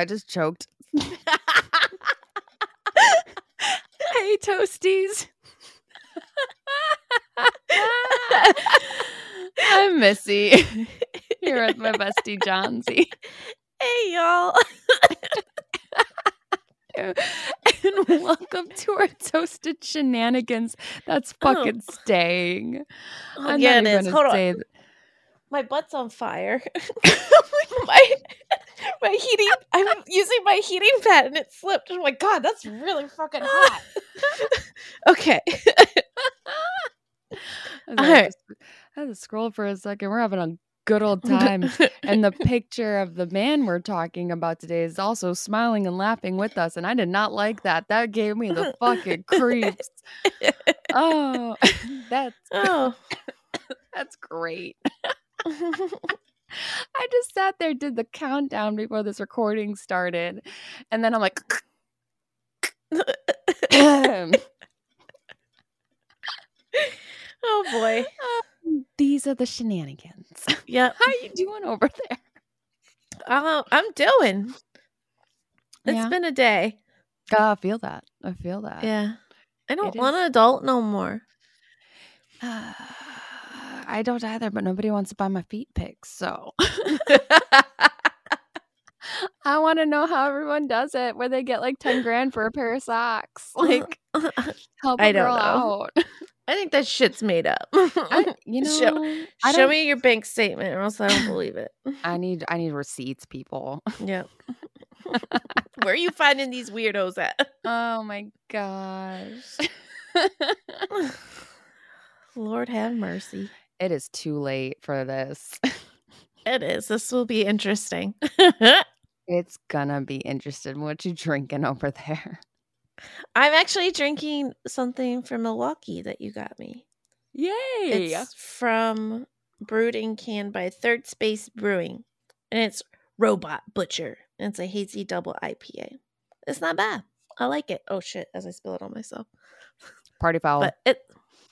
I just choked. hey, toasties. I'm Missy. Here with my bestie Johnsy. Hey, y'all. and welcome to our toasted shenanigans. That's Oh. fucking staying. Oh, I'm yeah, not even gonna Hold on. say th- My butt's on fire. my my heating. I'm using my heating pad and it slipped. Oh my god, that's really fucking hot. okay. I was like, Alright. I had to scroll for a second. We're having a good old time. and the picture of the man we're talking about today is also smiling and laughing with us. And I did not like that. That gave me the fucking creeps. Oh, that's oh. that's great. I just sat there, did the countdown before this recording started, and then I'm like, oh boy. these are the shenanigans. Yep. How you doing over there? Uh, I'm doing. It's Yeah. been a day. Oh, I feel that. I feel that. Yeah. I don't want an adult no more. I don't either, but nobody wants to buy my feet pics, so I want to know how everyone does it, where they get like ten grand for a pair of socks. Like, help a I don't girl know. out. I think that shit's made up. I, you know, Show- Show me your bank statement or else I don't believe it. I need, I need receipts, people. Yep. Where are you finding these weirdos at? Oh my gosh, Lord have mercy. It is too late for this. It is. This will be interesting. It's gonna be interesting. What you drinking over there? I'm actually drinking something from Milwaukee that you got me. Yay! It's from brewed and canned by Third Space Brewing. And it's Robot Butcher. And it's a hazy double IPA. It's not bad. I like it. Oh shit, as I spill it on myself. Party foul. But it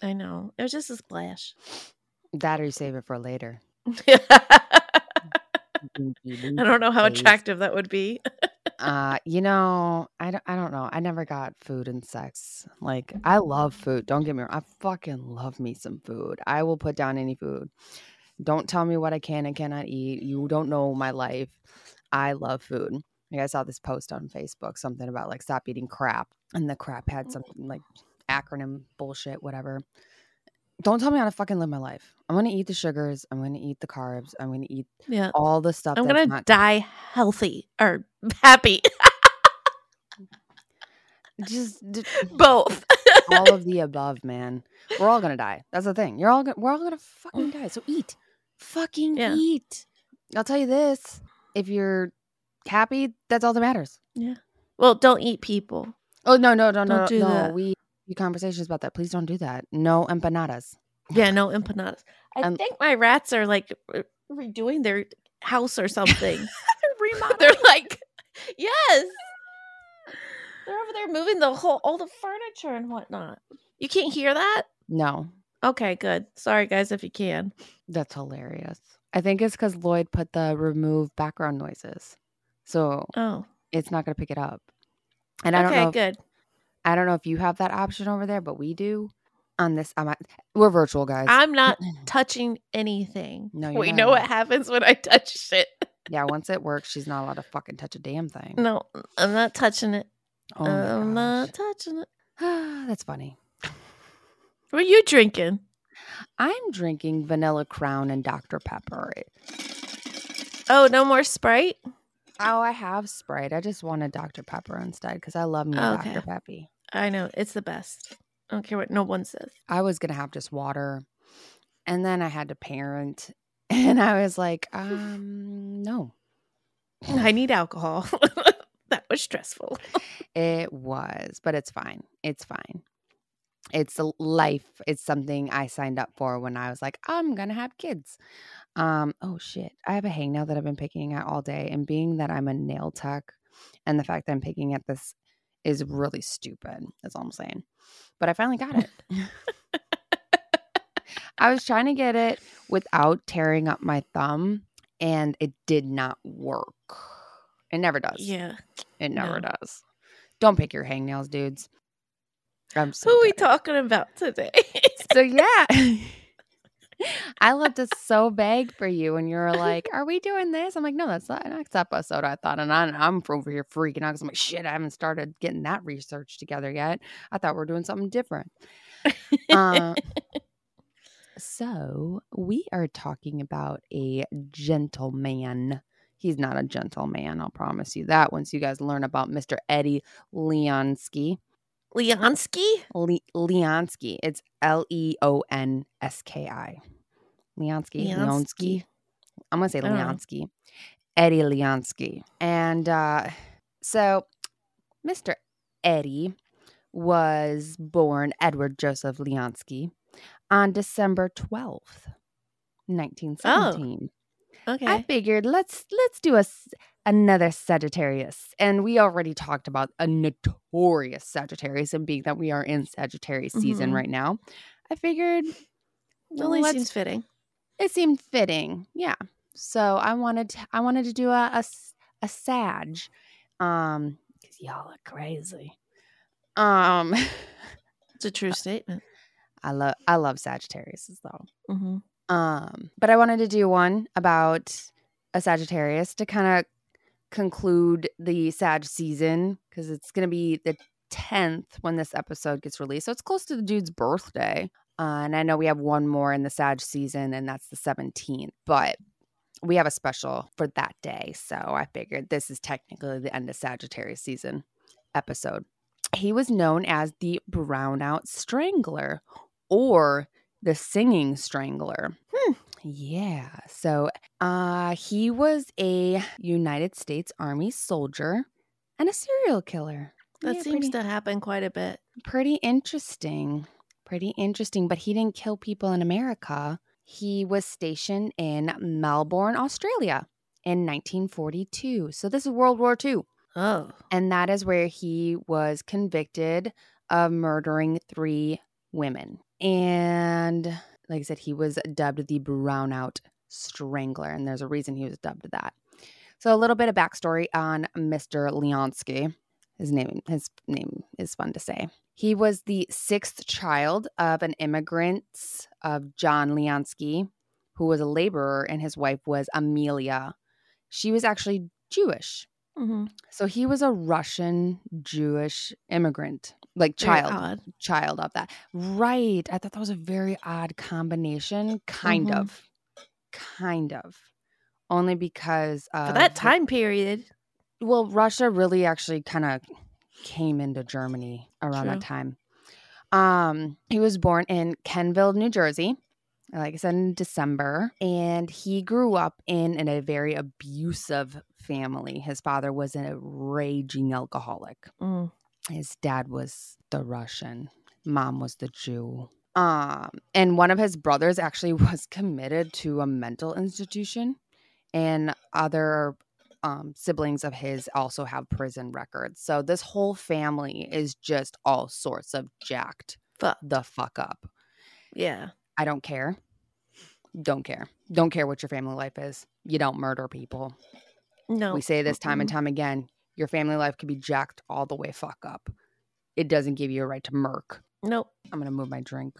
I know. It was just a splash. That or you save it for later. I don't know how attractive that would be. Uh, you know, I don't, I don't know. I never got food and sex. Like, I love food. Don't get me wrong. I fucking love me some food. I will put down any food. Don't tell me what I can and cannot eat. You don't know my life. I love food. Like I saw this post on Facebook, something about like stop eating crap, and the crap had something like acronym bullshit, whatever. Don't tell me how to fucking live my life. I'm gonna eat the sugars. I'm gonna eat the carbs. I'm gonna eat Yeah. all the stuff. I'm gonna not die healthy or happy. just d- Both. all of the above, man. We're all gonna die. That's the thing. You're all gonna we're all gonna fucking die. So eat. Fucking Yeah. eat. I'll tell you this. If you're happy, that's all that matters. Yeah. Well, don't eat people. Oh no, no, no, no, Don't do no. that. We we conversations about that. Please don't do that. No empanadas. Yeah, no empanadas. I Um, think my rats are like re- redoing their house or something. They're like, yes. They're over there moving the whole all the furniture and whatnot. You can't hear that? No, Okay, good. Sorry guys if you can. that's hilarious. I think it's because Lloyd put the remove background noises, so Oh. it's not gonna pick it up. And I don't okay, know. If, good. I don't know if you have that option over there, but we do. On this, I'm at, we're virtual guys. I'm not touching anything. No, we not. know what happens when I touch shit. Yeah, once it works, she's not allowed to fucking touch a damn thing. No, I'm not touching it. Oh I'm not touching it. That's funny. What are you drinking? I'm drinking vanilla crown and Dr. Pepper. Oh, no more Sprite? Oh, I have Sprite. I just wanted Dr. Pepper instead because I love me oh, Okay. Dr. Peppy. I know. It's the best. I don't care what no one says. I was gonna have just water, and then I had to parent, and I was like, um, no. I need alcohol. that was stressful. It was, but it's fine. It's fine. It's a life. It's something I signed up for when I was like, I'm gonna have kids. Um, oh shit. I have a hangnail that I've been picking at all day. And being that I'm a nail tech and the fact that I'm picking at this is really stupid. That's all I'm saying. But I finally got it. I was trying to get it without tearing up my thumb, and it did not work. It never does. Yeah. It never no. does. Don't pick your hangnails, dudes. I'm so Who are we talking about today? So yeah. I left it so vague for you and you were like, Are we doing this? I'm like, No, that's not next episode. I thought, and I, I'm over here freaking out because I'm like, shit, I haven't started getting that research together yet. I thought we are doing something different. Uh, so we are talking about a gentleman. He's not a gentleman, I'll promise you that once you guys learn about Mr. Eddie Leonski. Leonski? Le- Leonski. It's L E O N S K I. Leonski. Leonski. I'm gonna say I know. Leonski. Eddie Leonski. And uh, so Mr. Eddie was born Edward Joseph Leonski on December 12th, 1917. Okay. I figured let's let's do a another Sagittarius, and we already talked about a notorious Sagittarius, and being that we are in Sagittarius season Mhm. right now, I figured well, it seems fitting. it seemed fitting, yeah. So I wanted to, I wanted to do a a Sag, um, because y'all are crazy. Um, It's a true statement. I love I love Sagittarius though. hmm Um, but I wanted to do one about a Sagittarius to kind of conclude the Sag season because it's going to be the 10th when this episode gets released. So it's close to the dude's birthday. Uh, and I know we have one more in the Sag season, and that's the 17th, but we have a special for that day. So I figured this is technically the end of Sagittarius season episode. He was known as the Brownout Strangler or the Singing Strangler. Hmm. Yeah. So uh, he was a United States Army soldier and a serial killer. That Yeah, seems pretty, to happen quite a bit. pretty interesting. Pretty interesting. But he didn't kill people in America. He was stationed in Melbourne, Australia in 1942. So this is World War II. Oh. And that is where he was convicted of murdering three women. And like I said, he was dubbed the Brownout Strangler. And there's a reason he was dubbed that. So a little bit of backstory on Mr. Leonski. His name, his name is fun to say. He was the sixth child of an immigrant of John Leonski, who was a laborer, and his wife was Amelia. She was actually Jewish. hmm So he was a Russian Jewish immigrant, like child, child of that. Right. I thought that was a very odd combination. Kind Mhm. of. Kind of. Only because For of that the- time period. well, Russia really actually kind of came into Germany around that time. Um, he was born in Kenvil, New Jersey, like I said, in December, and he grew up in, in a very abusive family. His father was a raging alcoholic. Mm. His dad was the Russian, mom was the Jew. Um, and one of his brothers actually was committed to a mental institution, and other um, siblings of his also have prison records. So this whole family is just all sorts of jacked Fuck. the fuck up. Yeah. I don't care. Don't care. Don't care what your family life is. You don't murder people. No. We say this time and time again. Your family life could be jacked all the way fuck up. It doesn't give you a right to murk. Nope. I'm gonna move my drink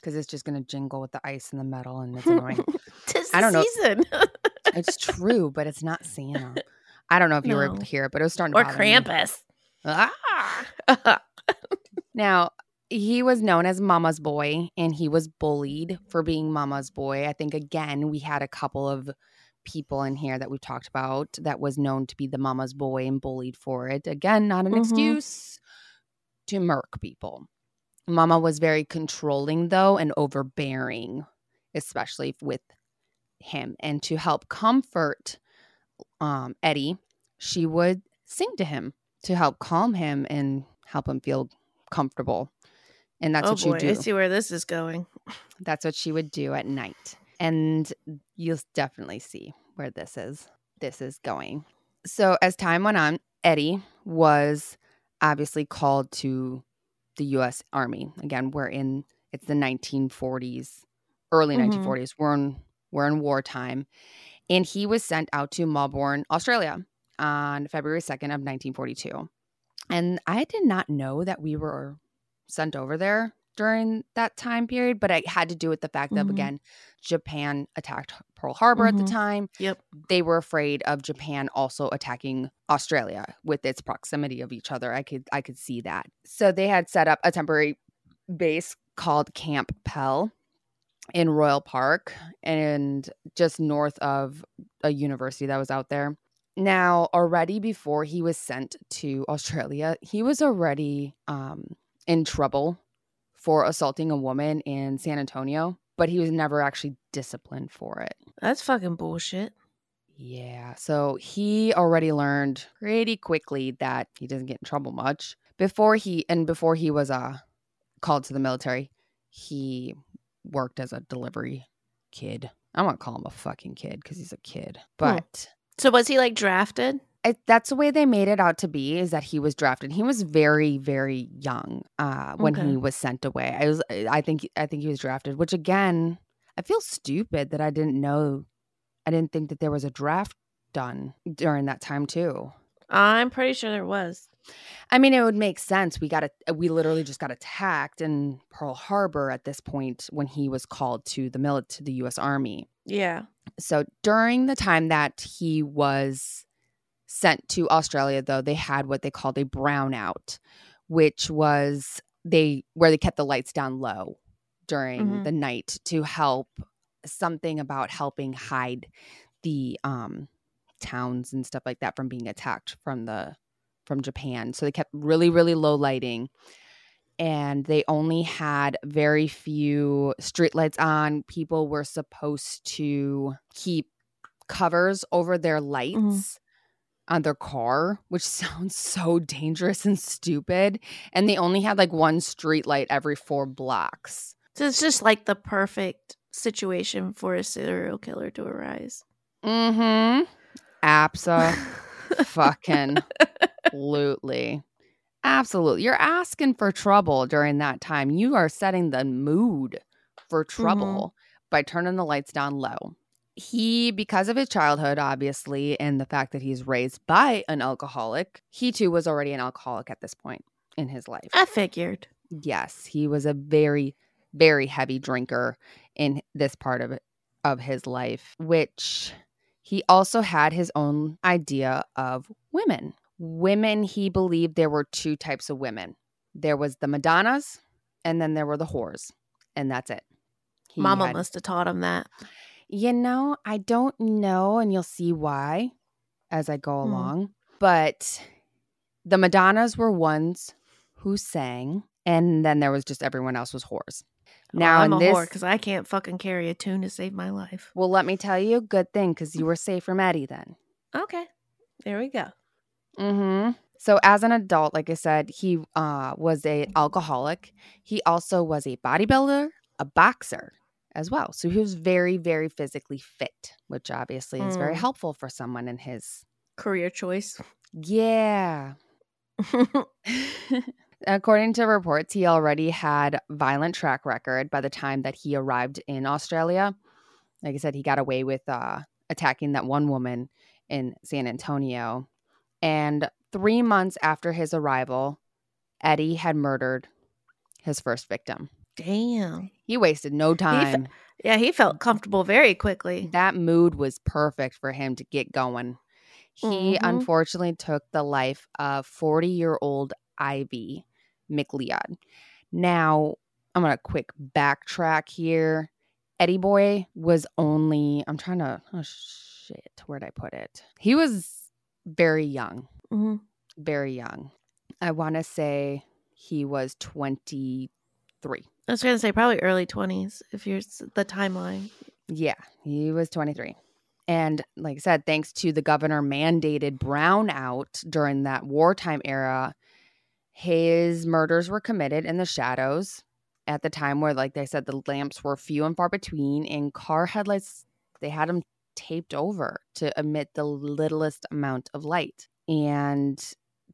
because it's just gonna jingle with the ice and the metal, and it's annoying. Tis I don't know. season. it's true, but it's not Santa. I don't know if you were able to hear it, but it was starting to or me. Krampus. Ah! Now, he was known as Mama's Boy and he was bullied for being Mama's Boy. I think, again, we had a couple of people in here that we've talked about that was known to be the Mama's Boy and bullied for it. Again, not an Mhm. excuse to murk people. Mama was very controlling, though, and overbearing, especially with him. And to help comfort um, Eddie, she would sing to him to help calm him and help him feel comfortable. And that's oh what boy, you do. I see where this is going. That's what she would do at night. And you'll definitely see where this is this is going. So as time went on, Eddie was obviously called to the US Army. Again, we're in it's the 1940s, early Mhm. 1940s. We're in we're in wartime. And he was sent out to Melbourne, Australia on February 2nd of 1942. And I did not know that we were sent over there during that time period, but it had to do with the fact that Mhm. again, Japan attacked Pearl Harbor at Mhm. the time. Yep. They were afraid of Japan also attacking Australia with its proximity of each other. I could I could see that. So they had set up a temporary base called Camp Pell in Royal Park and just north of a university that was out there. Now, already before he was sent to Australia, he was already um, in trouble for assaulting a woman in San Antonio, but he was never actually disciplined for it. That's fucking bullshit. Yeah. So he already learned pretty quickly that he doesn't get in trouble much. Before he and before he was uh called to the military, he worked as a delivery kid. I'm gonna call him a fucking kid because he's a kid. But So was he like drafted? it, that's the way they made it out to be is that he was drafted. He was very, very young uh, when Okay. he was sent away. I was, I think, I think he was drafted. Which again, I feel stupid that I didn't know. I didn't think that there was a draft done during that time too. I'm pretty sure there was. I mean, it would make sense. We got a, we literally just got attacked in Pearl Harbor at this point when he was called to the mili- to the U.S. Army. Yeah. So during the time that he was sent to Australia, though, they had what they called a brownout, which was they where they kept the lights down low during Mhm. the night to help something about helping hide the um towns and stuff like that from being attacked from the from Japan. So they kept really really low lighting and they only had very few streetlights on. People were supposed to keep covers over their lights on their car, which sounds so dangerous and stupid. And they only had like one street light every four blocks. So it's just like the perfect situation for a serial killer to arise. Mm-hmm. Absa fucking absolutely. Absolutely. You're asking for trouble during that time. You are setting the mood for trouble mm-hmm. by turning the lights down low. He, because of his childhood, obviously, and the fact that he's raised by an alcoholic, he too was already an alcoholic at this point in his life. I figured. Yes, he was a very, very heavy drinker in this part of of his life, which he also had his own idea of women. Women, he believed there were two types of women. There was the Madonnas, and then there were the whores, and that's it. He Mama had- must have taught him that. you know, I don't know, and you'll see why as I go Hmm. along. But the Madonnas were ones who sang, and then there was just everyone else was whores. Now, I'm a this, whore because I can't fucking carry a tune to save my life. well, let me tell you, good thing because you were safe from Eddie then. Okay, there we go. Mm-hmm. So as an adult, like I said, he uh, was a alcoholic. He also was a bodybuilder, a boxer as well. So he was very, very physically fit, which obviously is very Mm. helpful for someone in his Career choice. yeah. According to reports, he already had violent track record by the time that he arrived in Australia. Like I said, he got away with uh, attacking that one woman in San Antonio. And three months after his arrival, Eddie had murdered his first victim. Damn. He wasted no time. Yeah, he felt comfortable very quickly. that mood was perfect for him to get going. He Mhm. unfortunately took the life of 40 year old Ivy McLeod. Now, I'm going to quick backtrack here. Eddie Boy was only, I'm trying to, oh shit, where'd I put it? He was very young, Mhm. very young. I want to say he was 23. I was going to say probably early 20s if you're the timeline. Yeah, he was 23. And like I said, thanks to the governor mandated brownout during that wartime era, his murders were committed in the shadows at the time where, like they said, the lamps were few and far between, and car headlights, they had them taped over to emit the littlest amount of light. And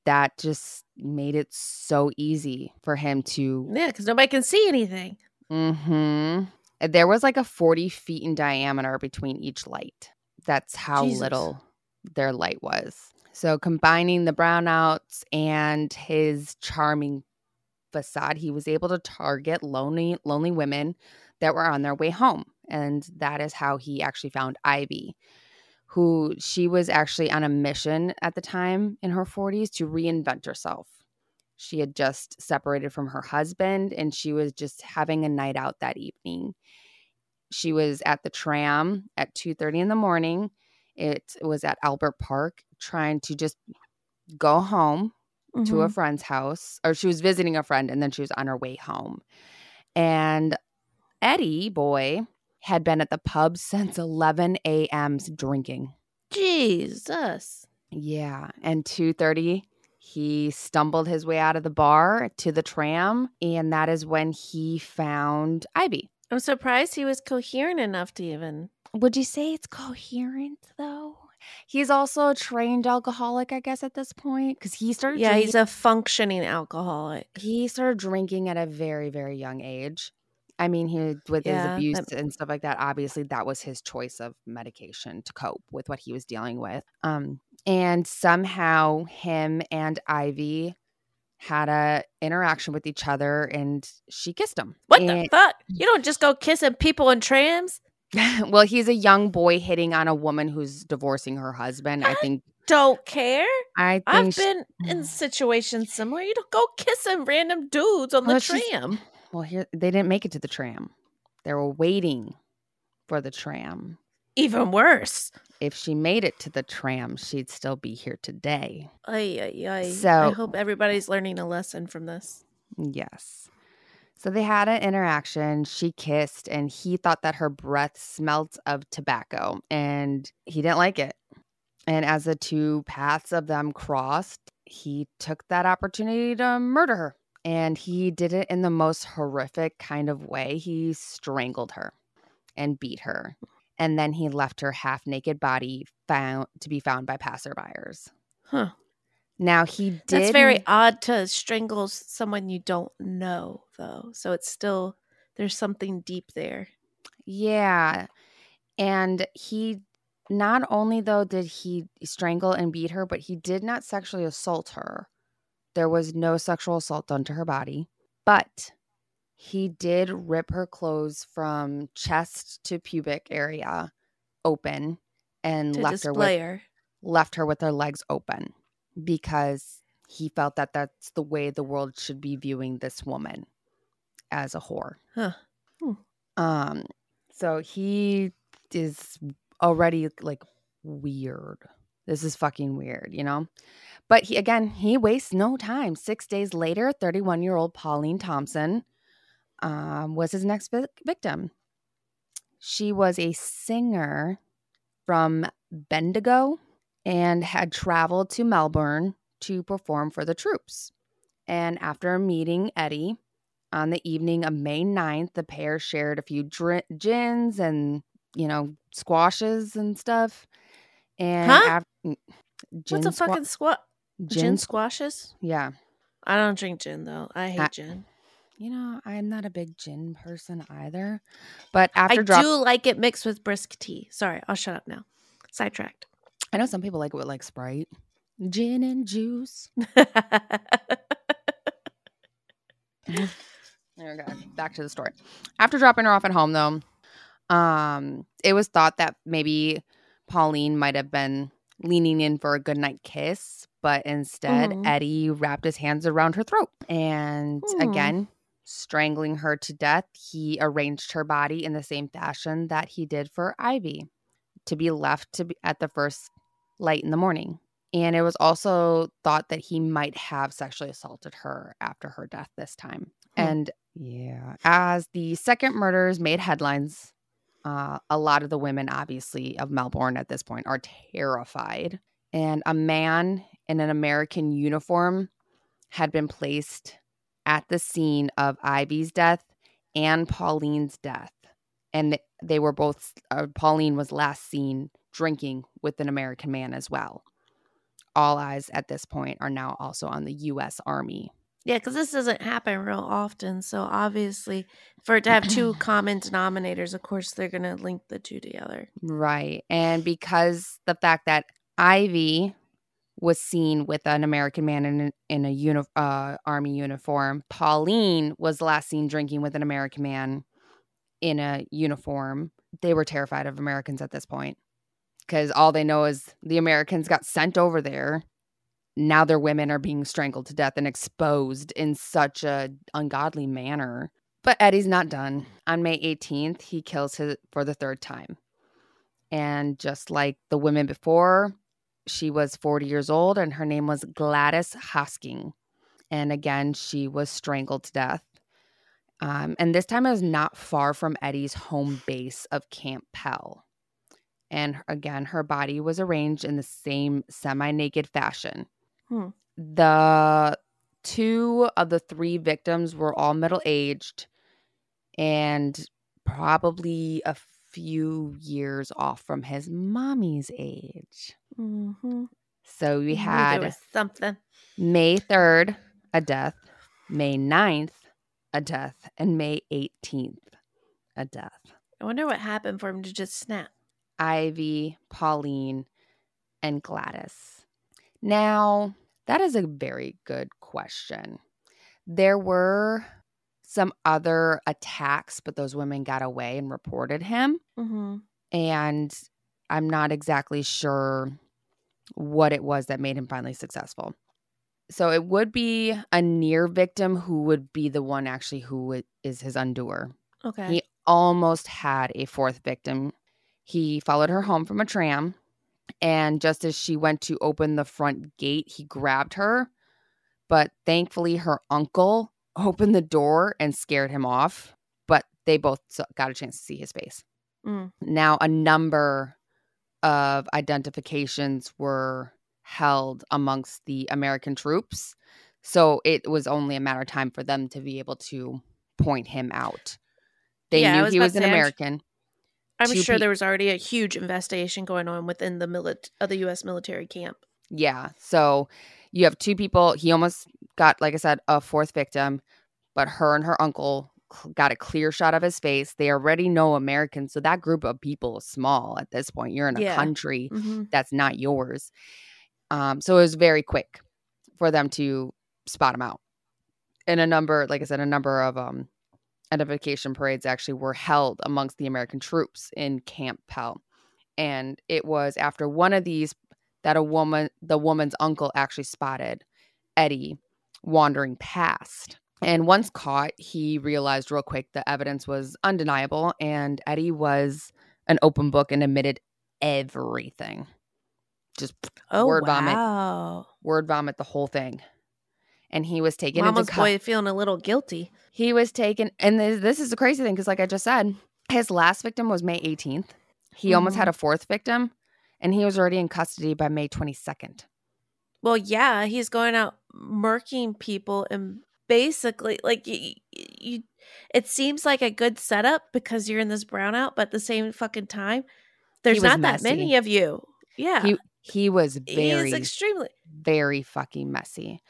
that just made it so easy for him to Yeah, because nobody can see anything. hmm There was like a 40 feet in diameter between each light. That's how Jesus. little their light was. So, combining the brownouts and his charming facade, he was able to target lonely, lonely women that were on their way home. And that is how he actually found Ivy, who she was actually on a mission at the time in her 40s to reinvent herself. She had just separated from her husband and she was just having a night out that evening. She was at the tram at 2:30 in the morning. It was at Albert Park trying to just go home to a Mhm. friend's house or she was visiting a friend and then she was on her way home. And Eddie boy had been at the pub since 11 a.m. drinking. Jesus. Yeah, and 2:30 he stumbled his way out of the bar to the tram and that is when he found Ivy. I'm surprised he was coherent enough to even. Would you say it's coherent though? He's also a trained alcoholic, I guess, at this point, because he started. Yeah, drinking, he's a functioning alcoholic. he started drinking at a very, very young age. I mean, he with his abuse that- and stuff like that. Obviously, that was his choice of medication to cope with what he was dealing with. Um, and somehow, him and Ivy had a interaction with each other, and she kissed him. What the fuck? You don't just go kissing people in trams. well, he's a young boy hitting on a woman who's divorcing her husband. I think. Don't care. I think. I've she- been in situations similar. You don't go kissing random dudes on the Well, just- tram. Well, here they didn't make it to the tram. They were waiting for the tram. Even worse. If she made it to the tram, she'd still be here today. Ay, ay, ay. I hope everybody's learning a lesson from this. Yes. So they had an interaction. She kissed, and he thought that her breath smelt of tobacco, and he didn't like it. And as the two paths of them crossed, he took that opportunity to murder her. And he did it in the most horrific kind of way. He strangled her and beat her. And then he left her half naked body found to be found by passerbyers. Huh. Now he did That's very odd to strangle someone you don't know, though. So it's still, there's something deep there. Yeah. And he not only though did he strangle and beat her, but he did not sexually assault her. There was no sexual assault done to her body, but he did rip her clothes from chest to pubic area open and To left her with her. left her with her legs open because he felt that that's the way the world should be viewing this woman as a whore. Huh. Hmm. Um so he is already like weird. This is fucking weird, you know? But he again, he wastes no time. 6 days later, 31-year-old Pauline Thompson um was his next vic- victim. She was a singer from Bendigo and had traveled to Melbourne to perform for the troops. And after meeting Eddie on the evening of May 9th, the pair shared a few dri- gins and, you know, squashes and stuff. And Huh? What's a squa- fucking squat? gin? Gin squashes? yeah. I don't drink gin, though. I hate I- gin. You know, I'm not a big gin person either. But after I drop, do like it mixed with brisk tea. Sorry, I'll shut up now. Sidetracked. I know some people like it with like Sprite, gin and juice. Okay, back to the story. After dropping her off at home, though, um, it was thought that maybe Pauline might have been leaning in for a goodnight kiss, but instead Mhm. Eddie wrapped his hands around her throat and Hmm. again strangling her to death. He arranged her body in the same fashion that he did for Ivy, to be left to be at the first light in the morning. And it was also thought that he might have sexually assaulted her after her death this time. Hmm. And yeah, as the second murders made headlines, uh, a lot of the women, obviously, of Melbourne at this point are terrified. And a man in an American uniform had been placed at the scene of Ivy's death and Pauline's death. And they were both, uh, Pauline was last seen drinking with an American man as well. All eyes at this point are now also on the U.S. Army. Yeah, because this doesn't happen real often. So obviously, for it to have two common denominators, of course, they're going to link the two together. Right. And because the fact that Ivy was seen with an American man in in a uni- uh, army uniform. Pauline was last seen drinking with an American man in a uniform. They were terrified of Americans at this point because all they know is the Americans got sent over there. Now their women are being strangled to death and exposed in such a ungodly manner. But Eddie's not done. On May 18th, he kills his for the third time. And just like the women before, she was 40 years old and her name was Gladys Hosking. And again, she was strangled to death. Um, and this time it was not far from Eddie's home base of Camp Pell. And again, her body was arranged in the same semi naked fashion. Hmm. The two of the three victims were all middle aged and probably a few years off from his mommy's age. Mm-hmm. So we had something. May 3rd, a death, May 9th, a death, and May 18th, a death. I wonder what happened for him to just snap. Ivy, Pauline, and Gladys. Now, that is a very good question. There were some other attacks, but those women got away and reported him. Mm-hmm. And I'm not exactly sure what it was that made him finally successful. So it would be a near victim who would be the one actually who is his undoer. Okay. He almost had a fourth victim. He followed her home from a tram, and just as she went to open the front gate, he grabbed her. But thankfully, her uncle opened the door and scared him off. But they both got a chance to see his face. Mm. Now, a number of identifications were held amongst the American troops. So it was only a matter of time for them to be able to point him out. They Yeah, knew was he was an American. I'm sure pe- there was already a huge investigation going on within the milit- of the U.S. military camp. Yeah. So you have two people. He almost got, like I said, a fourth victim, but her and her uncle got a clear shot of his face. They already know Americans. So that group of people is small at this point. You're in a Yeah. country Mm-hmm. that's not yours. Um, so it was very quick for them to spot him out. And a number, like I said, a number of um, identification parades actually were held amongst the American troops in Camp Pell. And it was after one of these that a woman, the woman's uncle, actually spotted Eddie wandering past. And once caught, he realized real quick the evidence was undeniable, and Eddie was an open book and admitted everything. Just Oh Word vomit. word vomit the whole thing. And he was taken Mama's into boy feeling a little guilty. he was taken and this, this is the crazy thing because like I just said, his last victim was May 18th. He almost Mhm. had a fourth victim and he was already in custody by May 22nd. Well, yeah, he's going out murking people and basically like you, you it seems like a good setup because you're in this brownout, but at the same fucking time, there's not that many of you. Yeah. He he was he very is extremely very fucking messy.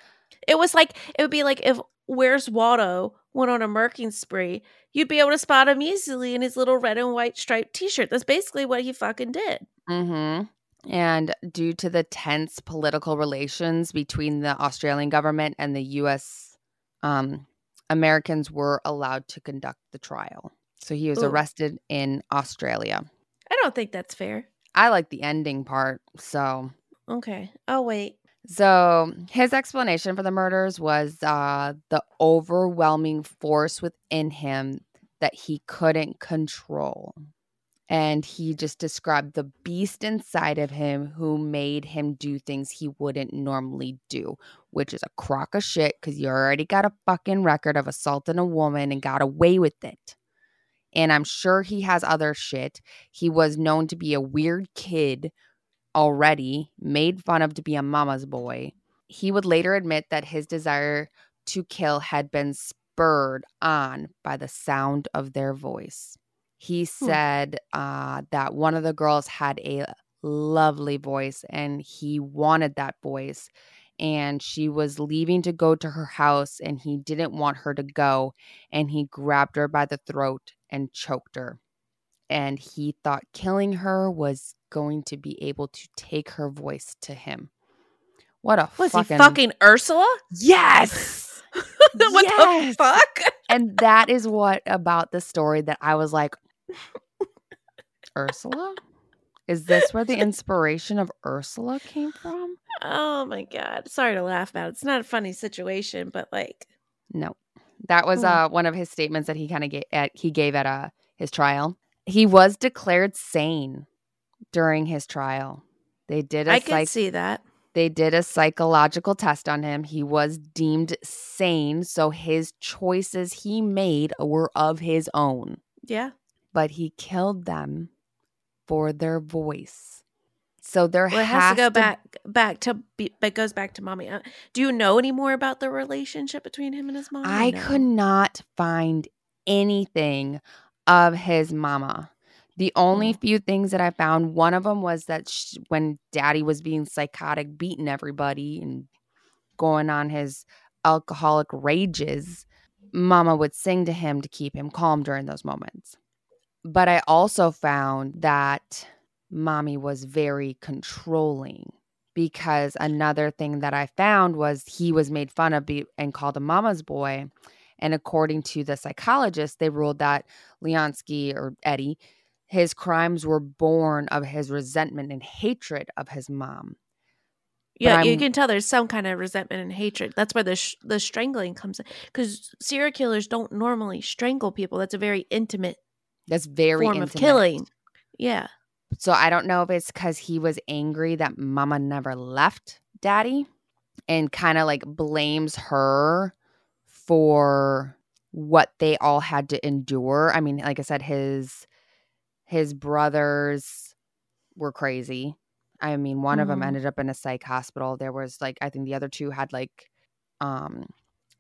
It was like it would be like if Where's Waldo went on a murking spree, you'd be able to spot him easily in his little red and white striped t shirt. That's basically what he fucking did. Mm-hmm. And due to the tense political relations between the Australian government and the US um Americans were allowed to conduct the trial. So he was Ooh. arrested in Australia. I don't think that's fair. I like the ending part. So, Okay. Oh wait. So his explanation for the murders was uh, the overwhelming force within him that he couldn't control. And he just described the beast inside of him who made him do things he wouldn't normally do, which is a crock of shit because you already got a fucking record of assaulting a woman and got away with it. And I'm sure he has other shit. He was known to be a weird kid already, made fun of to be a mama's boy. He would later admit that his desire to kill had been spurred on by the sound of their voice. He said uh, that one of the girls had a lovely voice and he wanted that voice. And she was leaving to go to her house and he didn't want her to go. And he grabbed her by the throat and choked her. And he thought killing her was going to be able to take her voice to him, What a Was fucking, he fucking Ursula? yes. what Yes. the fuck? and that is what about the story that I was like, Ursula? Is this where the inspiration of Ursula came from? Oh my god. Sorry to laugh about it. It's not a funny situation, but like No. That was Hmm. uh, one of his statements that he kind of gave at he gave at uh, his trial. He was declared sane during his trial. They did a I can see that. they did a psychological test on him. He was deemed sane, so his choices he made were of his own. Yeah. But he killed them for their voice. So there Well, has, has to go back back to but goes back to mommy. Uh, do you know any more about the relationship between him and his mom? I no? could not find anything of his mama. The only Mm. few things that I found, one of them was that sh- when daddy was being psychotic, beating everybody and going on his alcoholic rages, mama would sing to him to keep him calm during those moments. But I also found that mommy was very controlling because another thing that I found was he was made fun of be- and called a mama's boy. And according to the psychologist, they ruled that Leonski or Eddie, his crimes were born of his resentment and hatred of his mom. Yeah, you can tell there's some kind of resentment and hatred. That's where the sh- the strangling comes in because serial killers don't normally strangle people. That's a very intimate That's very form of killing. Yeah. So I don't know if it's because he was angry that mama never left daddy and kind of like blames her for what they all had to endure. I mean, like I said, his his brothers were crazy. I mean, one of them ended up in a psych hospital. There was like I think the other two had like um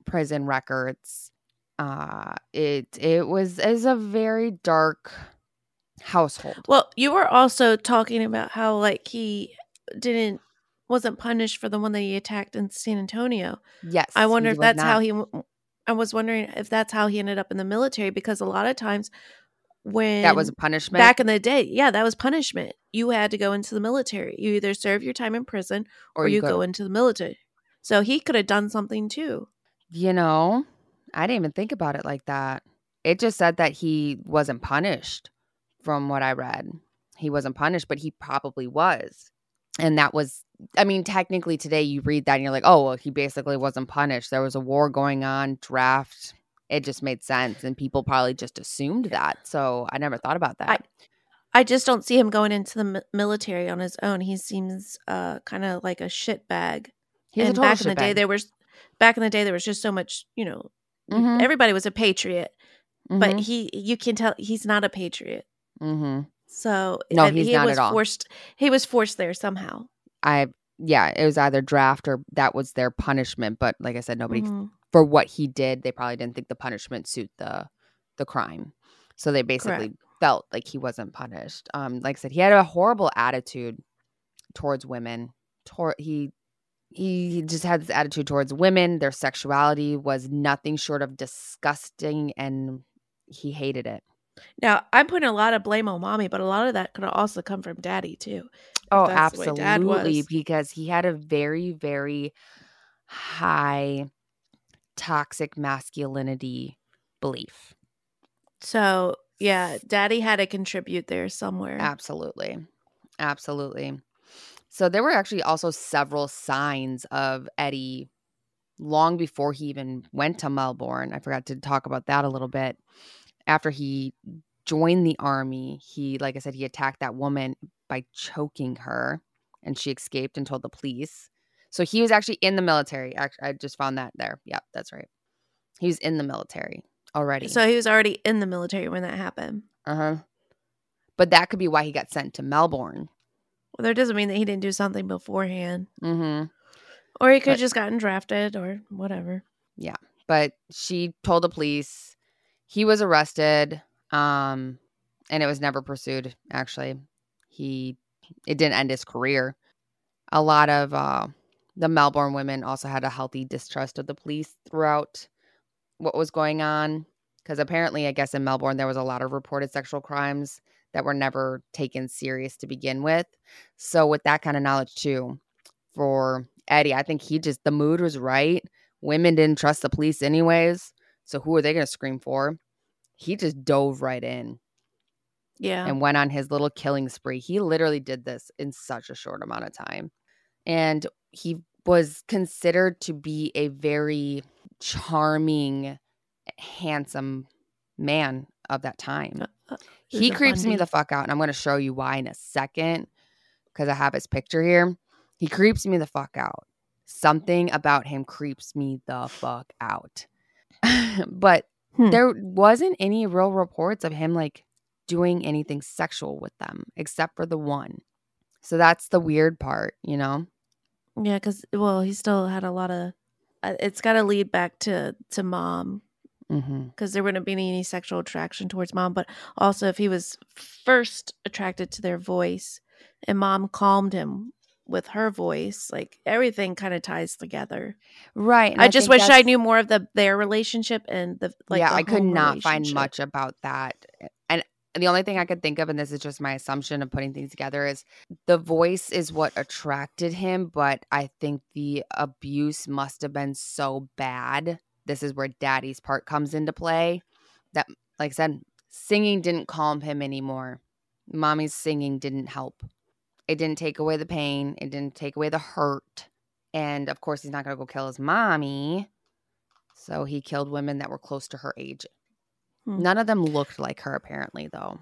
prison records. Uh it it was is a very dark household. Well, you were also talking about how like he didn't wasn't punished for the one that he attacked in San Antonio. Yes. I wonder if that's how he. I was wondering if that's how he ended up in the military because a lot of times when that was a punishment. back in the day, yeah, that was punishment. You had to go into the military. You either serve your time in prison or, you go, into the military. So he could have done something too. You know, I didn't even think about it like that. It just said that he wasn't punished from what I read. He wasn't punished, but he probably was. And that was, I mean, technically today you read that and you're like, oh, well, he basically wasn't punished. There was a war going on, draft. It just made sense. And people probably just assumed that. So I never thought about that. I just don't see him going into the military on his own. He seems uh, kind of like a shit bag. He's and back in the day, there was back in the day there was just so much. You know, Mhm, everybody was a patriot, but mhm, he you can tell he's not a patriot. mhm. So No, he's he not was at all. forced. He was forced there somehow. I, yeah, it was either draft or that was their punishment. But like I said, nobody Mhm. for what he did, they probably didn't think the punishment suit the the crime. So they basically felt like he wasn't punished. Um, like I said, he had a horrible attitude towards women. Tor- he he just had this attitude towards women. Their sexuality was nothing short of disgusting, and he hated it. Now I'm putting a lot of blame on mommy, but a lot of that could also come from daddy too. Oh, that's the way dad absolutely, because he had a very very high toxic masculinity belief. So yeah, daddy had to contribute there somewhere. Absolutely. Absolutely. So there were actually also several signs of Eddie long before he even went to Melbourne. I forgot to talk about that a little bit. After he joined the army, he, like I said, he attacked that woman by choking her and she escaped and told the police. So he was actually in the military. Actually, I just found that there. Yep, that's right. He was in the military already. So he was already in the military when that happened. uh huh. But that could be why he got sent to Melbourne. Well, that doesn't mean that he didn't do something beforehand, Mm-hmm. or he could But- have just gotten drafted or whatever. Yeah. But she told the police he was arrested um and it was never pursued actually he it didn't end his career a lot of uh the melbourne women also had a healthy distrust of the police throughout what was going on because apparently i guess in melbourne there was a lot of reported sexual crimes that were never taken serious to begin with so with that kind of knowledge too for Eddie, I think he just the mood was right. Women didn't trust the police anyways. So who are they gonna scream for? He just dove right in Yeah. and went on his little killing spree. He literally did this in such a short amount of time. And he was considered to be a very charming, handsome man of that time. Uh, He Who's a creeps me the fuck out. And I'm going to show you why in a second because I have his picture here. He creeps me the fuck out. Something about him creeps me the fuck out. but Hmm. there wasn't any real reports of him like doing anything sexual with them except for the one. So that's the weird part, you know? Yeah, because well, he still had a lot of. Uh, it's got to lead back to to mom Mm-hmm. because there wouldn't be any sexual attraction towards mom, but also if he was first attracted to their voice, and mom calmed him with her voice, like everything kind of ties together. Right. and I, just wish I knew more of the their relationship and the like. yeah, the I could not find much about that. And the only thing I could think of, and this is just my assumption of putting things together, is the voice is what attracted him, but I think the abuse must have been so bad. This is where daddy's part comes into play. That, like I said, singing didn't calm him anymore. Mommy's singing didn't help. It didn't take away the pain, it didn't take away the hurt. And of course, he's not going to go kill his mommy. So he killed women that were close to her age. Hmm. None of them looked like her, apparently, though.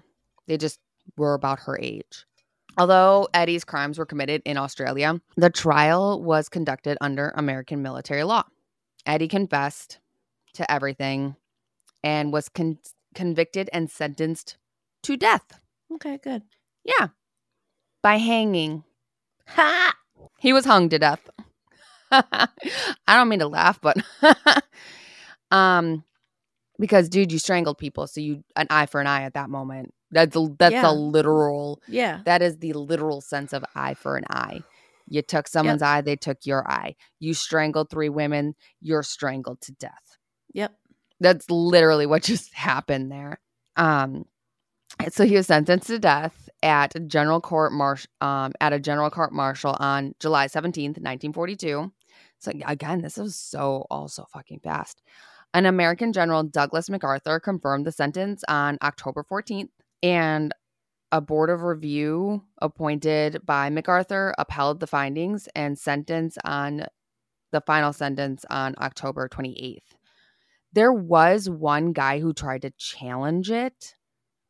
They just were about her age. Although Eddie's crimes were committed in Australia, the trial was conducted under American military law. Eddie confessed to everything and was con- convicted and sentenced to death. Okay, good. Yeah. By hanging. Ha! He was hung to death. I don't mean to laugh, but um because dude, you strangled people, so you an eye for an eye at that moment. That's a, that's Yeah. a literal Yeah. that is the literal sense of eye for an eye. You took someone's eye, they took your eye. You strangled three women, you're strangled to death. Yep. That's literally what just happened there. Um, so he was sentenced to death at general court marsh um at a general court martial on July 17th, 1942. So again, this was so also fucking fast. An American general Douglas MacArthur confirmed the sentence on October 14th and a board of review appointed by MacArthur upheld the findings and sentence on the final sentence on October 28th. There was one guy who tried to challenge it.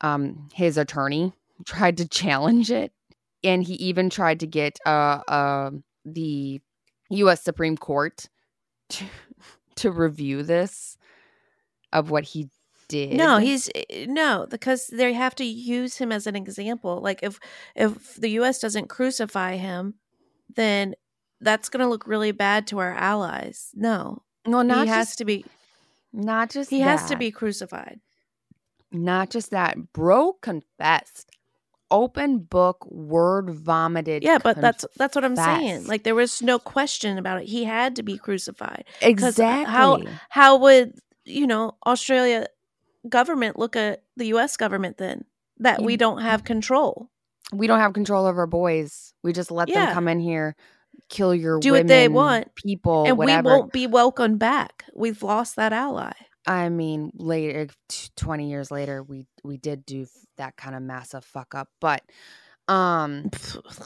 Um, his attorney tried to challenge it, and he even tried to get uh, uh the U.S. Supreme Court to, to review this of what he did. No, he's eh, no because they have to use him as an example. Like if if the U.S. doesn't crucify him, then that's going to look really bad to our allies. No, no, not he has to be. not just He has to be crucified. Not just that, bro confessed. Open book, word vomited. Yeah, but that's that's what I'm saying. Like there was no question about it. He had to be crucified exactly. how- How would you know Australia government look at the U.S. government then that we mm. don't have control? we don't have control over boys. We just let Yeah. them come in here, kill your Do what they want, people, and whatever. we won't be welcomed back. We've lost that ally. I mean, later, t- twenty years later, we we did do f- that kind of massive fuck up, but um,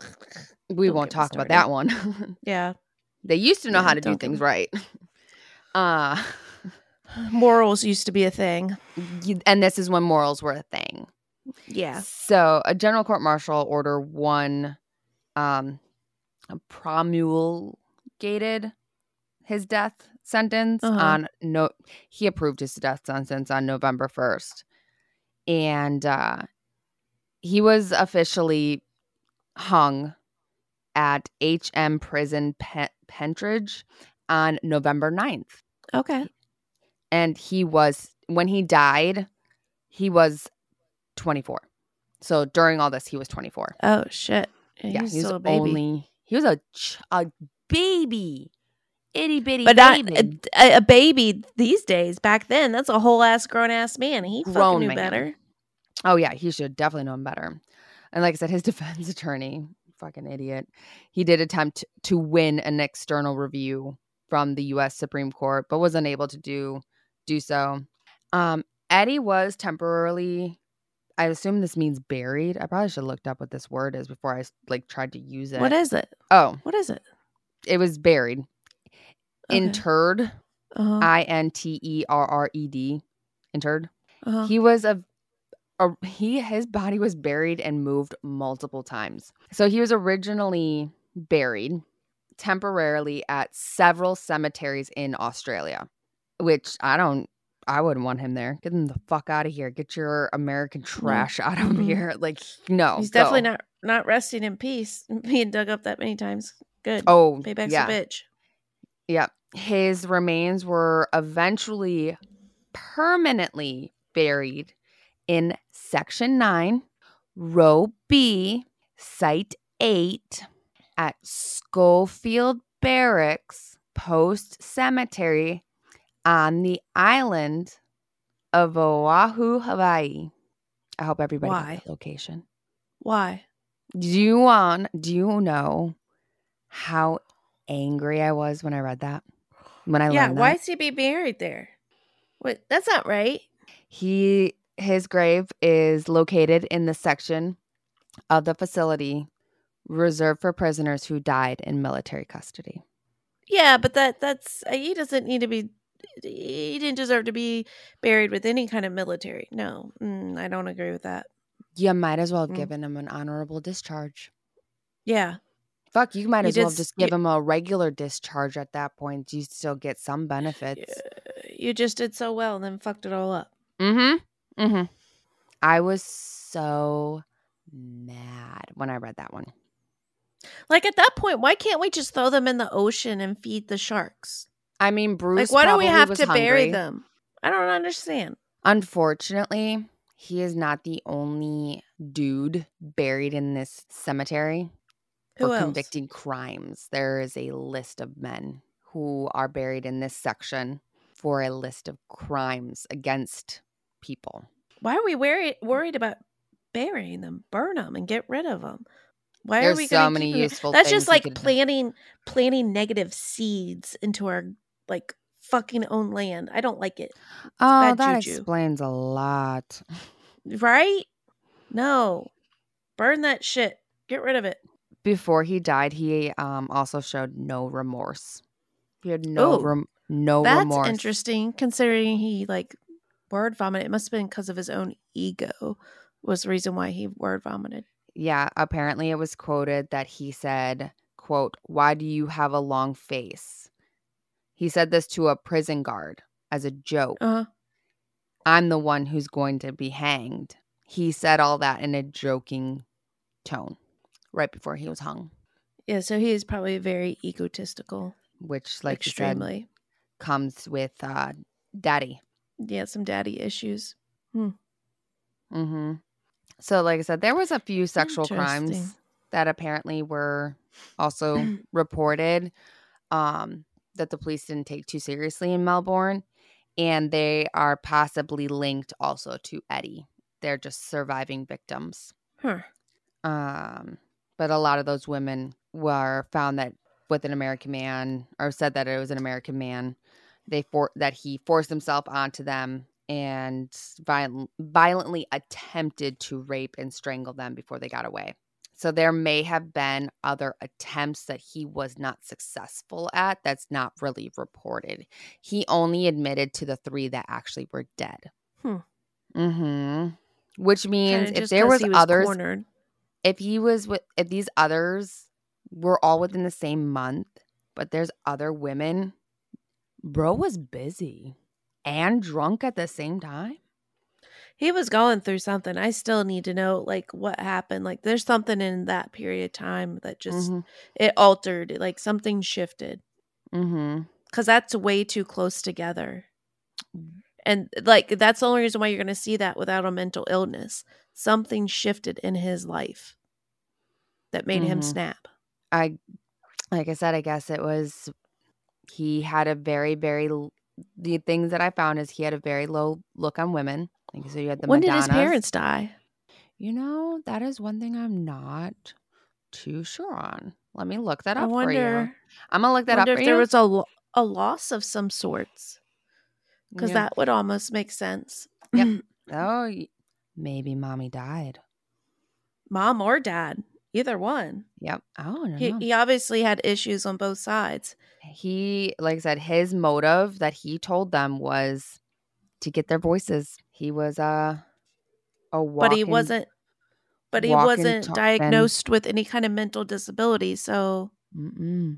we Don't won't talk about that one. Yeah. they used to know Yeah, how to do things right. Uh, Morals used to be a thing. and this is when morals were a thing. Yeah. So a general court martial order one um promulgated his death sentence Uh-huh. on no he approved his death sentence on November 1st. And uh he was officially hung at HM Prison Pe- Pentridge on November 9th. Okay. And he was when he died, he was 24. So during all this, he was 24. Oh shit. Yeah, yeah, he was still a baby. only he was a ch- a baby, itty bitty but not baby. a, a baby these days. Back then, that's a whole ass grown ass man. He Grown fucking knew man. better. oh yeah, he should definitely know him better. And like I said, his defense attorney fucking idiot. He did attempt to win an external review from the US Supreme Court, but was unable to do do so. Um, Eddie was temporarily I assume this means buried. I probably should have looked up what this word is before I like tried to use it. What is it? Oh, What is it? it was buried. Okay. Interred. Uh-huh. I N T E R R E D. Interred. uh-huh. He was a, a he his body was buried and moved multiple times. So he was originally buried temporarily at several cemeteries in Australia, which I don't I wouldn't want him there. Get him the fuck out of here. Get your American trash out of Mhm. here. Like no. He's definitely go. not not resting in peace. Being dug up that many times. Good. Oh, Payback's yeah. a bitch. Yep. His remains were eventually permanently buried in Section 9, Row B, Site 8 at Schofield Barracks Post Cemetery on the island of Oahu, Hawaii. I hope everybody got that location. Why? Do you want do you know how angry I was when I read that? When I yeah. Why is he be buried there? What? That's not right. He his grave is located in the section of the facility reserved for prisoners who died in military custody. Yeah, but that that's uh, he doesn't need to be. He didn't deserve to be buried with any kind of military. No, mm, I don't agree with that. You might as well have Mm. given him an honorable discharge. Yeah, Fuck, you might You as well just give you- him a regular discharge at that point. You still get some benefits. you just did so well and then fucked it all up. Mm-hmm. Mm-hmm. I was so mad when I read that one. Like at that point, why can't we just throw them in the ocean and feed the sharks? I mean, Bruce. like, why do we have to bury them? I don't understand. Unfortunately, he is not the only dude buried in this cemetery Who for else? convicting crimes. There is a list of men who are buried in this section for a list of crimes against people. Why are we worried worried about burying them? Burn them and get rid of them. Why are we so many keep 'em here? useful That's just like planting planting negative seeds into our like fucking own land. I don't like it. Oh, that juju. explains a lot. Right? No. Burn that shit. Get rid of it. Before he died, he um also showed no remorse. He had no Ooh, rem- no That's remorse. interesting considering he like word vomited. It must have been because of his own ego was the reason why he word vomited. Yeah, apparently it was quoted that he said, quote, "Why do you have a long face?" He said this to a prison guard as a joke. Uh I'm the one who's going to be hanged. He said all that in a joking tone right before he was hung, yeah, so he is probably very egotistical. which like you said extremely. comes with uh daddy. Yeah, some daddy issues. Mhm. So like I said there was a few sexual crimes that apparently were also reported um, that the police didn't take too seriously in Melbourne, and they are possibly linked also to Eddie. They're just surviving victims. Huh. Um, but a lot of those women were found that with an American man, or said that it was an American man. They for that he forced himself onto them and viol- violently attempted to rape and strangle them before they got away. So there may have been other attempts that he was not successful at. That's not really reported. He only admitted to the three that actually were dead. Hmm. Mm-hmm. Which means if there was, he others, cornered. If he was with, if these others were all within the same month, but there's other women, bro was busy and drunk at the same time. he was going through something. I still need to know like what happened. Like there's something in that period of time that just Mhm. it altered. Like something shifted. Mm-hmm. because that's way too close together. And like that's the only reason why you're going to see that without a mental illness. Something shifted in his life that made him Mhm. snap. I, like I said, I guess it was he had a very, very. The things that I found is he had a very low look on women. Like so, you had the when did his parents die? You know, that is one thing I'm not too sure on. Let me look that I up for you. wonder. I'm gonna look that up wonder for if you. there was a a loss of some sorts because Yeah. that would almost make sense. Yep. oh, maybe mommy died. Mom or dad, either one. Yep. Oh, don't He, he obviously had issues on both sides. he like i said his motive that he told them was to get their voices he was uh, a but he wasn't. But he wasn't diagnosed with any kind of mental disability, so Mm-mm.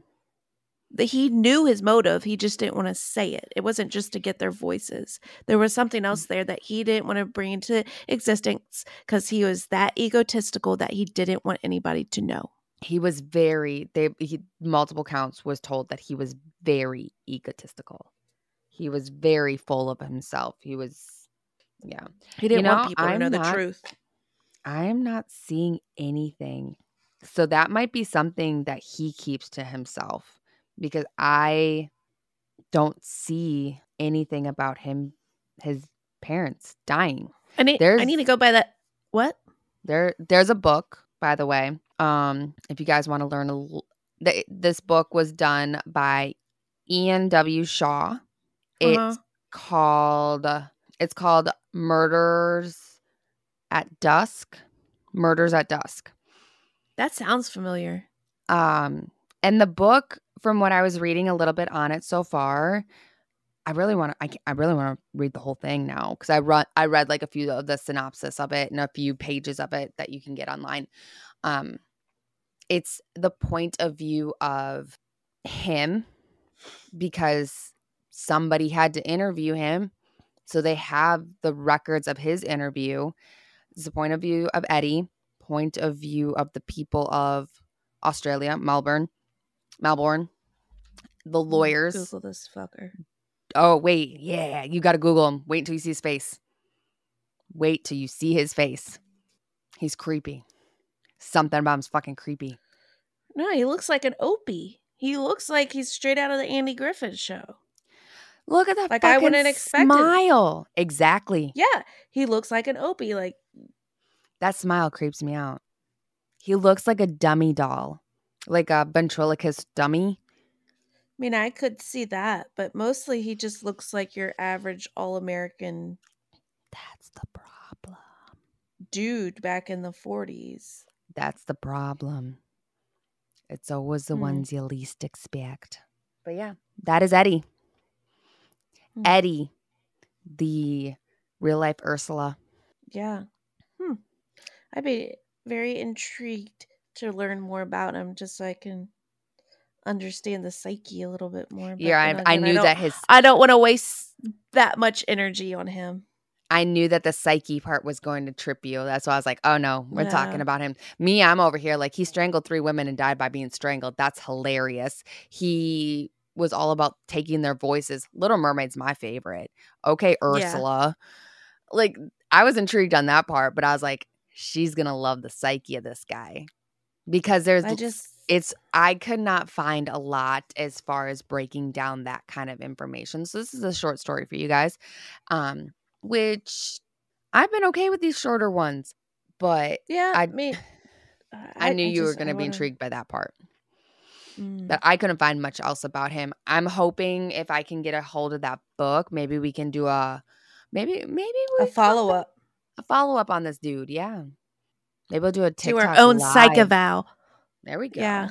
The, he knew his motive. He just didn't want to say it. It wasn't just to get their voices. There was something Mm. else there that he didn't want to bring into existence because he was that egotistical that he didn't want anybody to know. he was very they he multiple counts was told that he was very egotistical he was very full of himself he was yeah He didn't You know, want people to I'm know the truth. i am not seeing anything so that might be something that he keeps to himself because i don't see anything about him his parents dying I need. I need to go by that. What? there there's a book by the way um if you guys want to learn a l- th- this book was done by ian w shaw it's Uh-huh. called it's called murders at dusk murders at dusk That sounds familiar. um and the book from what i was reading a little bit on it so far i really want to I, I really want to read the whole thing now because i run i read like a few of the synopsis of it and a few pages of it that you can get online. Um it's the point of view of him because somebody had to interview him so they have the records of his interview. It's the point of view of eddie point of view of the people of australia melbourne melbourne the lawyers. Google this fucker. oh wait. Yeah you gotta google him. Wait until you see his face. Wait till you see his face. He's creepy. Something about him's fucking creepy. No, he looks like an opie. He looks like he's straight out of the Andy Griffith show. look at that Like, I wouldn't expect it. smile. Exactly. Yeah, he looks like an opie. Like, that smile creeps me out. He looks like a dummy doll like a ventriloquist dummy I mean, I could see that, but mostly he just looks like your average all American that's the problem dude back in the 40s. That's the problem. It's always the Hmm. ones you least expect. But yeah, that is Eddie. Hmm. Eddie, the real life Ursula. Yeah. Hmm. I'd be very intrigued to learn more about him just so I can understand the psyche a little bit more. but Yeah, I, I knew don't- that his I don't want to waste that much energy on him. I knew that the psyche part was going to trip you. That's why I was like, oh no, we're talking about him. Me, I'm over here like he strangled three women and died by being strangled. That's hilarious. He was all about taking their voices. Little Mermaid's my favorite. Okay, Ursula. Like I was intrigued on that part, but I was like, she's gonna love the psyche of this guy. Because there's I just it's I could not find a lot as far as breaking down that kind of information. So this is a short story for you guys. Um which I've been okay with these shorter ones, but yeah, I- I mean I, knew you were going to be wanna- intrigued by that part. Mm. But I couldn't find much else about him. I'm hoping if I can get a hold of that book, maybe we can do a maybe maybe we a follow up a follow up on this dude. Yeah. Maybe we'll do a to TikTok our own live. eval. There we go. Yeah.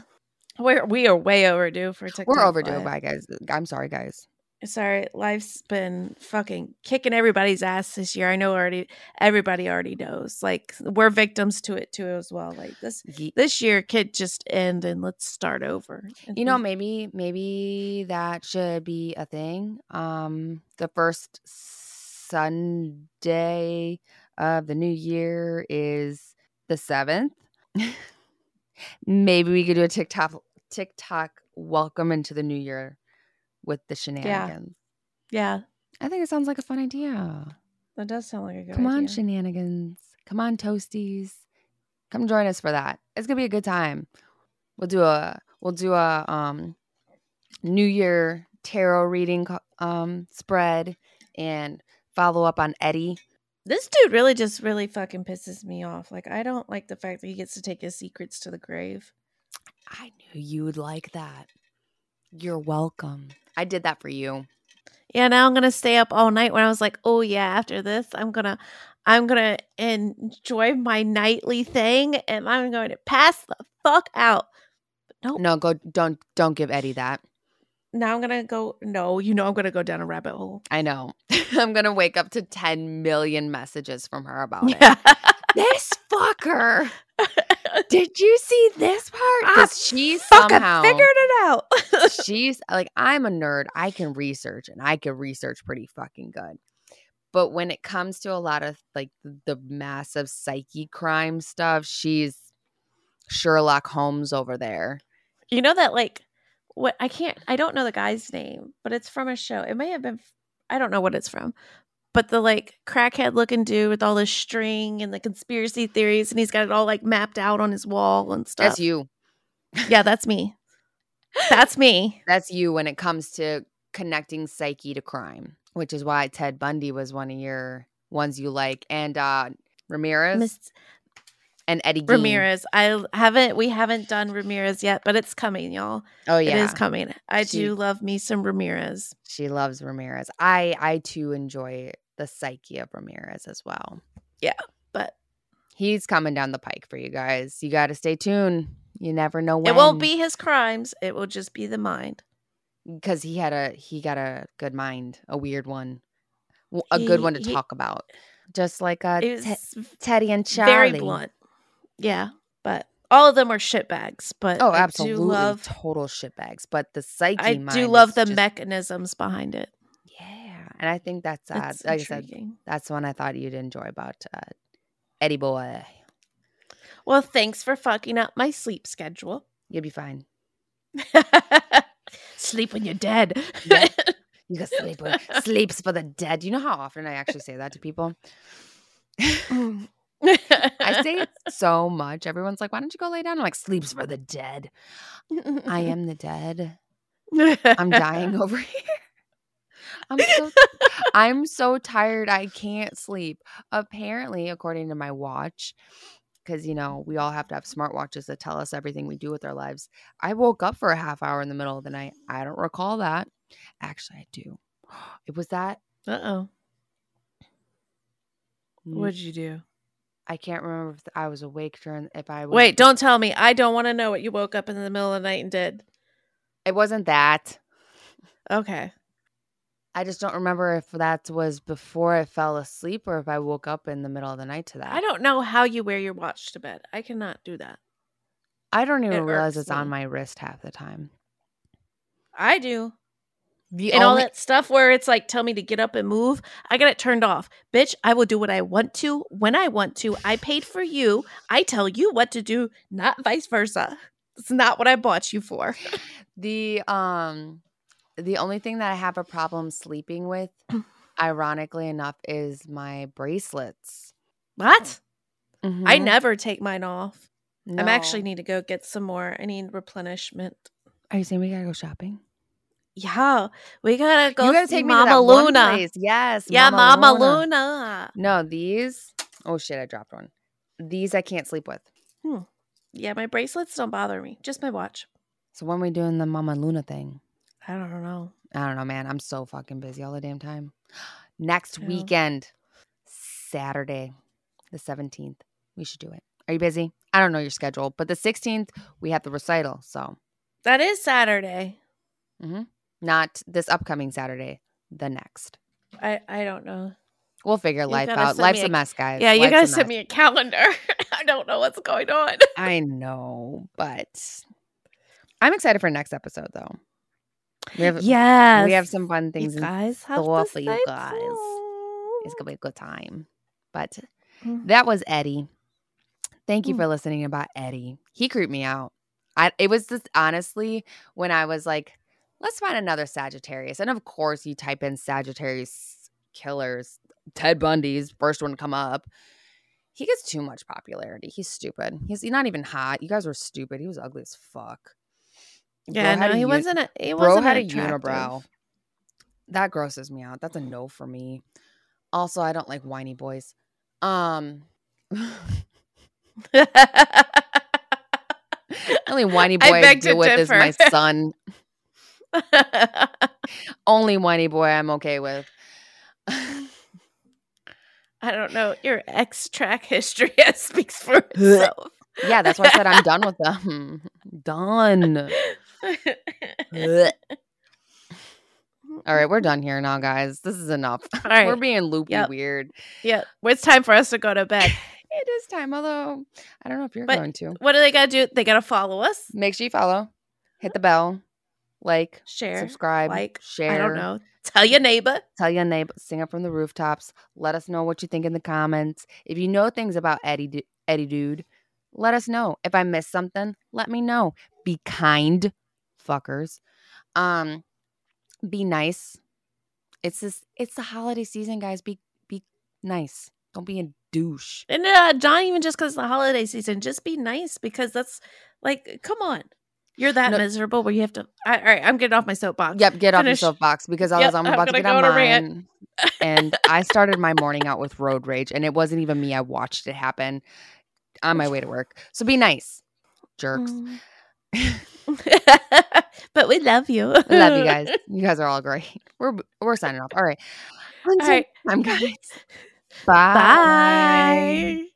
We're we are way overdue for TikTok. We're overdue. Live. Bye, guys. I'm sorry, guys. Sorry, life's been fucking kicking everybody's ass this year. I know already. Everybody already knows. Like we're victims to it too as well. Like this Ye- this year could just end and let's start over. You know, maybe maybe that should be a thing. Um, the first Sunday of the new year is the seventh. maybe we could do a TikTok TikTok welcome into the new year with the shenanigans. yeah, I think it sounds like a fun idea. that does sound like a good idea. Come on, shenanigans. Come on, toasties. Come join us for that. It's gonna be a good time. We'll do a we'll do a um New Year tarot reading um spread and follow up on Eddie. This dude really just really fucking pisses me off. Like I don't like the fact that he gets to take his secrets to the grave. I knew you would like that. You're welcome. I did that for you. Yeah, now I'm gonna stay up all night when I was like, oh yeah, after this, I'm gonna I'm gonna enjoy my nightly thing and I'm going to pass the fuck out. No, No, go don't don't give Eddie that. Now I'm gonna go no, you know I'm gonna go down a rabbit hole. I know. I'm gonna wake up to 10 million messages from her about it. This fucker. Did you see this part? Ah, because she Fucking somehow figured it out. she's like I'm a nerd. I can research and I can research pretty fucking good. But when it comes to a lot of like the massive psyche crime stuff, she's Sherlock Holmes over there. You know that like what I can't I don't know the guy's name, but it's from a show. It may have been I don't know what it's from. But the like crackhead looking dude with all the string and the conspiracy theories and he's got it all like mapped out on his wall and stuff. That's you. Yeah, that's me. That's me. That's you when it comes to connecting psyche to crime, which is why Ted Bundy was one of your ones you like, and uh Ramirez Miss and Eddie. Ramirez. I haven't we haven't done Ramirez yet, but it's coming, y'all. Oh It yeah, is coming. I She- do love me some Ramirez. she loves Ramirez. I I too enjoy the psyche of Ramirez as well. Yeah, but He's coming down the pike for you guys. You got to stay tuned. You never know when. it won't be his crimes. It will just be the mind. because he had a he got a good mind, a weird one, a good one to he- talk about. Just like uh, Te- Teddy and Charlie. very blunt. Yeah, but all of them are shitbags. But Oh, I absolutely, do love. total shitbags. But the psyche, I do love the just- mechanisms behind it. Yeah, and I think that's uh, It's like I said, that's one I thought you'd enjoy about uh, Eddie Boy. Well, thanks for fucking up my sleep schedule. You'll be fine. Sleep when you're dead. Yeah. You can sleep. Sleeps for the dead. You know how often I actually say that to people. I say it so much. Everyone's like, "Why don't you go lay down?" I'm like, "Sleeps for the dead." I am the dead. I'm dying over here. I'm so I'm so tired I can't sleep. Apparently, according to my watch, because you know, we all have to have smartwatches that tell us everything we do with our lives. I woke up for a half hour in the middle of the night. I don't recall that. Actually, I do. It was that Uh oh. Mm, What'd you do? I can't remember if I was awake during if I was Wait, don't tell me. I don't want to know what you woke up in the middle of the night and did. It wasn't that. Okay. I just don't remember if that was before I fell asleep or if I woke up in the middle of the night to that. I don't know how you wear your watch to bed. I cannot do that. I don't even It realize it's on my wrist half the time. I do. The and all that stuff where it's like, tell me to get up and move. I got it turned off. Bitch, I will do what I want to when I want to. I paid for you. I tell you what to do, not vice versa. It's not what I bought you for. the um the only thing that I have a problem sleeping with, ironically enough, is my bracelets. What? I Mhm. never take mine off. I'm actually need to go get some more. I need replenishment. Are you saying we gotta go shopping? Yeah, we gotta go you gotta take me Mama to that one Luna. place. Yes. Yeah, Mama, Luna. No, these. Oh shit! I dropped one. These I can't sleep with. Hmm. Yeah, my bracelets don't bother me. Just my watch. So when we doing the Mama Luna thing? I don't know. I don't know, man. I'm so fucking busy all the damn time. Next Yeah. weekend, Saturday, the 17th, we should do it. Are you busy? I don't know your schedule, but the 16th, we have the recital. So, That is Saturday. Mm-hmm. Not this upcoming Saturday, the next. I I don't know. We'll figure You life out. Life's a a- mess, guys. Yeah, you Life's a send me a calendar. I don't know what's going on. I know, but I'm excited for next episode, though. We have, Yes, we have some fun things You in guys have store to for you guys. It's gonna be a good time. But Mm. that was Eddie. Thank you Mm. for listening about Eddie. He creeped me out. I it was just honestly when I was like, let's find another Sagittarius. And of course you type in Sagittarius killers, Ted Bundy's first one to come up. He gets too much popularity. He's stupid. He's not even hot. You guys were stupid. He was ugly as fuck. Yeah, Bro no, he uni- wasn't. A, he Bro wasn't had a attractive. unibrow. That grosses me out. That's a no for me. Also, I don't like whiny boys. Um, only whiny boy I I, deal with is my differ. son. Only whiny boy I'm okay with. I don't know. Your ex track history speaks for itself. yeah, that's why I said I'm done with them. done. All right, we're done here now, guys. This is enough. All right. We're being loopy Yep. weird. yeah, it's time for us to go to bed. It is time, although I don't know if you're But- going to. What do they got to do? They got to follow us, Make sure you follow, hit the bell, like, share, subscribe, like, share. I don't know. Tell your neighbor. Tell your neighbor, sing up from the rooftops. Let us know what you think in the comments. If you know things about Eddie, Eddie Dude, let us know. If I missed something, let me know. Be kind, fuckers. Um, be nice. It's this. It's the holiday season, guys. Be be nice. Don't be a douche. And uh, not even just because the holiday season. Just be nice because that's like, come on. You're that No- miserable where you have to. I, all right, I'm getting off my soapbox. Yep, get off your soapbox because I Yep, was I'm about to get on go on rant. mine. and I started my morning out with road rage, and it wasn't even me. I watched it happen on my way to work. So be nice, jerks. Mm. but we love you. Love you guys. You guys are all great. We're we're signing off. All right. Until All right. time, guys. Bye.